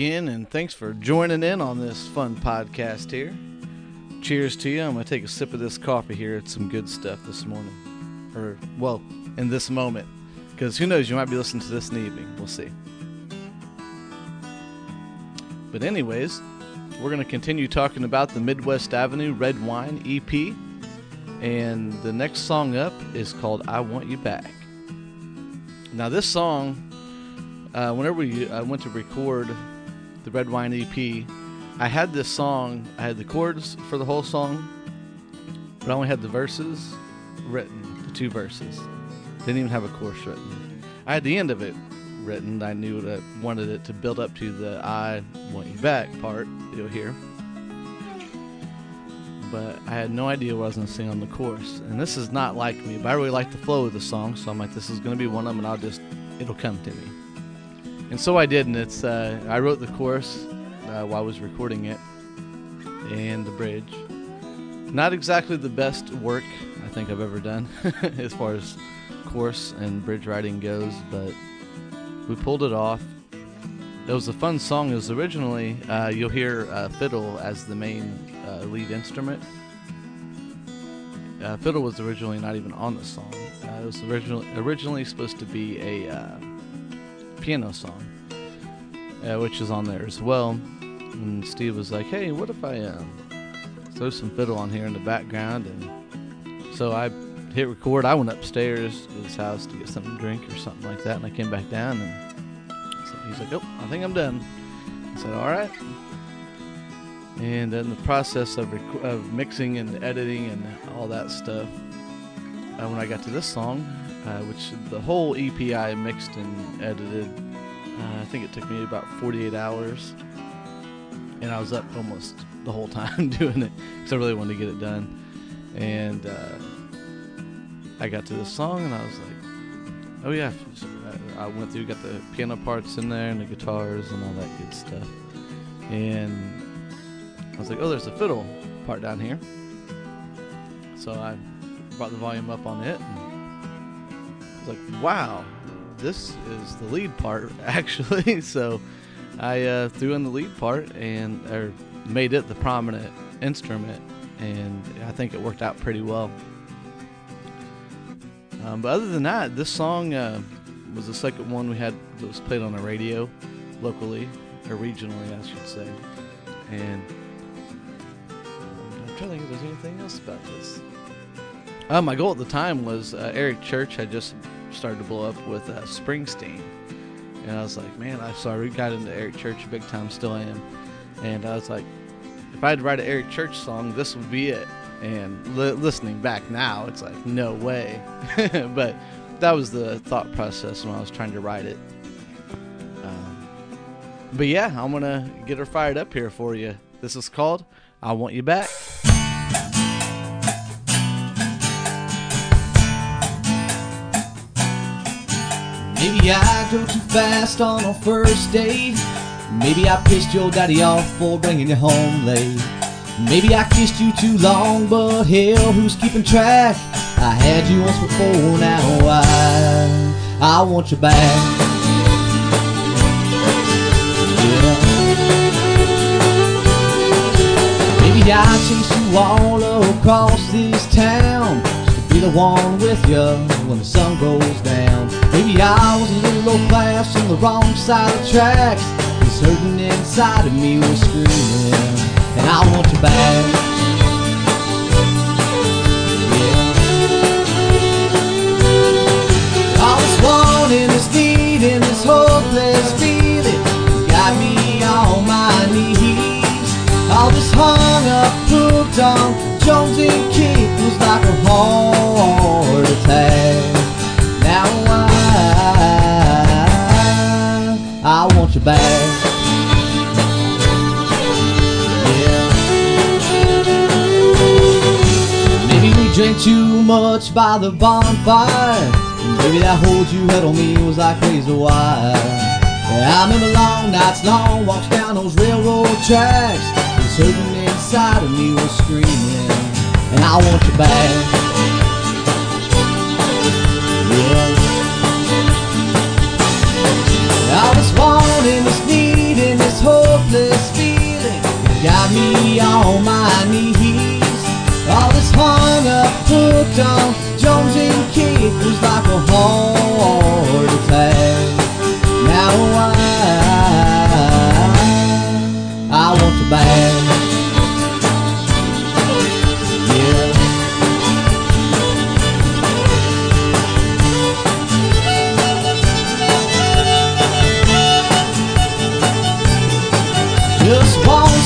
again, and thanks for joining in on this fun podcast here. Cheers to you. I'm going to take a sip of this coffee here. It's some good stuff this morning. Or, well, in this moment. Because who knows, you might be listening to this in the evening. We'll see. But, anyways, we're going to continue talking about the Midwest Avenue Red Wine EP. And the next song up is called I Want You Back. Now, this song uh, whenever we uh, went to record the Red Wine EP, I had this song. I had the chords for the whole song, but I only had the verses written, the two verses. Didn't even have a chorus written. I had the end of it written. I knew that I wanted it to build up to the "I want you back" part you'll hear, but I had no idea what I was going to sing on the chorus. And this is not like me, but I really like the flow of the song, so I'm like, this is going to be one of them, and I'll just it'll come to me. And so I did, and it's uh, I wrote the chorus uh, while I was recording it, and the bridge. Not exactly the best work I think I've ever done as far as chorus and bridge writing goes, but we pulled it off. It was a fun song. It was originally uh, you'll hear uh, fiddle as the main uh, lead instrument. Uh, fiddle was originally not even on the song. it was originally originally supposed to be a piano song, uh, which is on there as well. And Steve was like, "Hey, what if I um, throw some fiddle on here in the background?" And so I hit record. I went upstairs to his house to get something to drink or something like that, and I came back down and so he's like, "Oh, I think I'm done." I said, "All right." And in the process of, rec- of mixing and editing and all that stuff, uh, when I got to this song, uh, which the whole EP mixed and edited. Uh, I think it took me about 48 hours, and I was up almost the whole time doing it because I really wanted to get it done. And uh, I got to this song, and I was like, "Oh yeah!" I went through, got the piano parts in there and the guitars and all that good stuff. And I was like, "Oh, there's a fiddle part down here." So I brought the volume up on it. And, like, wow, this is the lead part actually. so I uh, threw in the lead part and or made it the prominent instrument, and I think it worked out pretty well. Um, but other than that, this song uh, was the second one we had that was played on the radio locally or regionally, I should say. And I'm trying to think if there's anything else about this. Uh, my goal at the time was uh, Eric Church had just started to blow up with uh, Springsteen, and I was like, man, I saw we got into Eric Church big time, still am, and I was like, if I had to write an Eric Church song, this would be it. And li- listening back now, it's like no way, but that was the thought process when I was trying to write it. Um, but yeah, I'm gonna get her fired up here for you. This is called "I Want You Back." Maybe I drove too fast on our first date. Maybe I pissed your daddy off for bringing you home late. Maybe I kissed you too long, but hell, who's keeping track? I had you once before, now I, I want you back. Yeah. Maybe I chased you all across this town just to be the one with you when the sun goes down. Maybe I was a little low class on the wrong side of the tracks. This hurting inside of me was screaming, and I want you back. Yeah. All this wanting, this needing, this hopeless feeling got me on my knees. Hung up, put on, Jones and Keith was like a heart attack. Want you back. Yeah. Maybe we drank too much by the bonfire. Maybe that hold you had on me was like razor wire. Yeah, I remember long nights, long walks down those railroad tracks. This hurting inside of me was screaming, and I want you back. on my knees. All this hung up, hooked on Jones and Keith, was like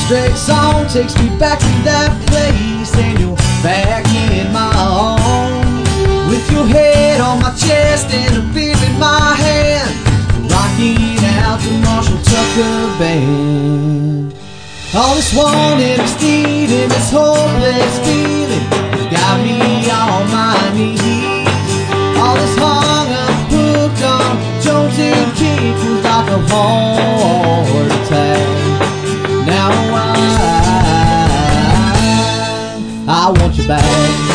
Drake song takes me back to that place, and you're back in my arms with your head on my chest and a beer in my hand, rocking out the Marshall Tucker band. All this wanting, this needing, hopeless feeling. I want you back.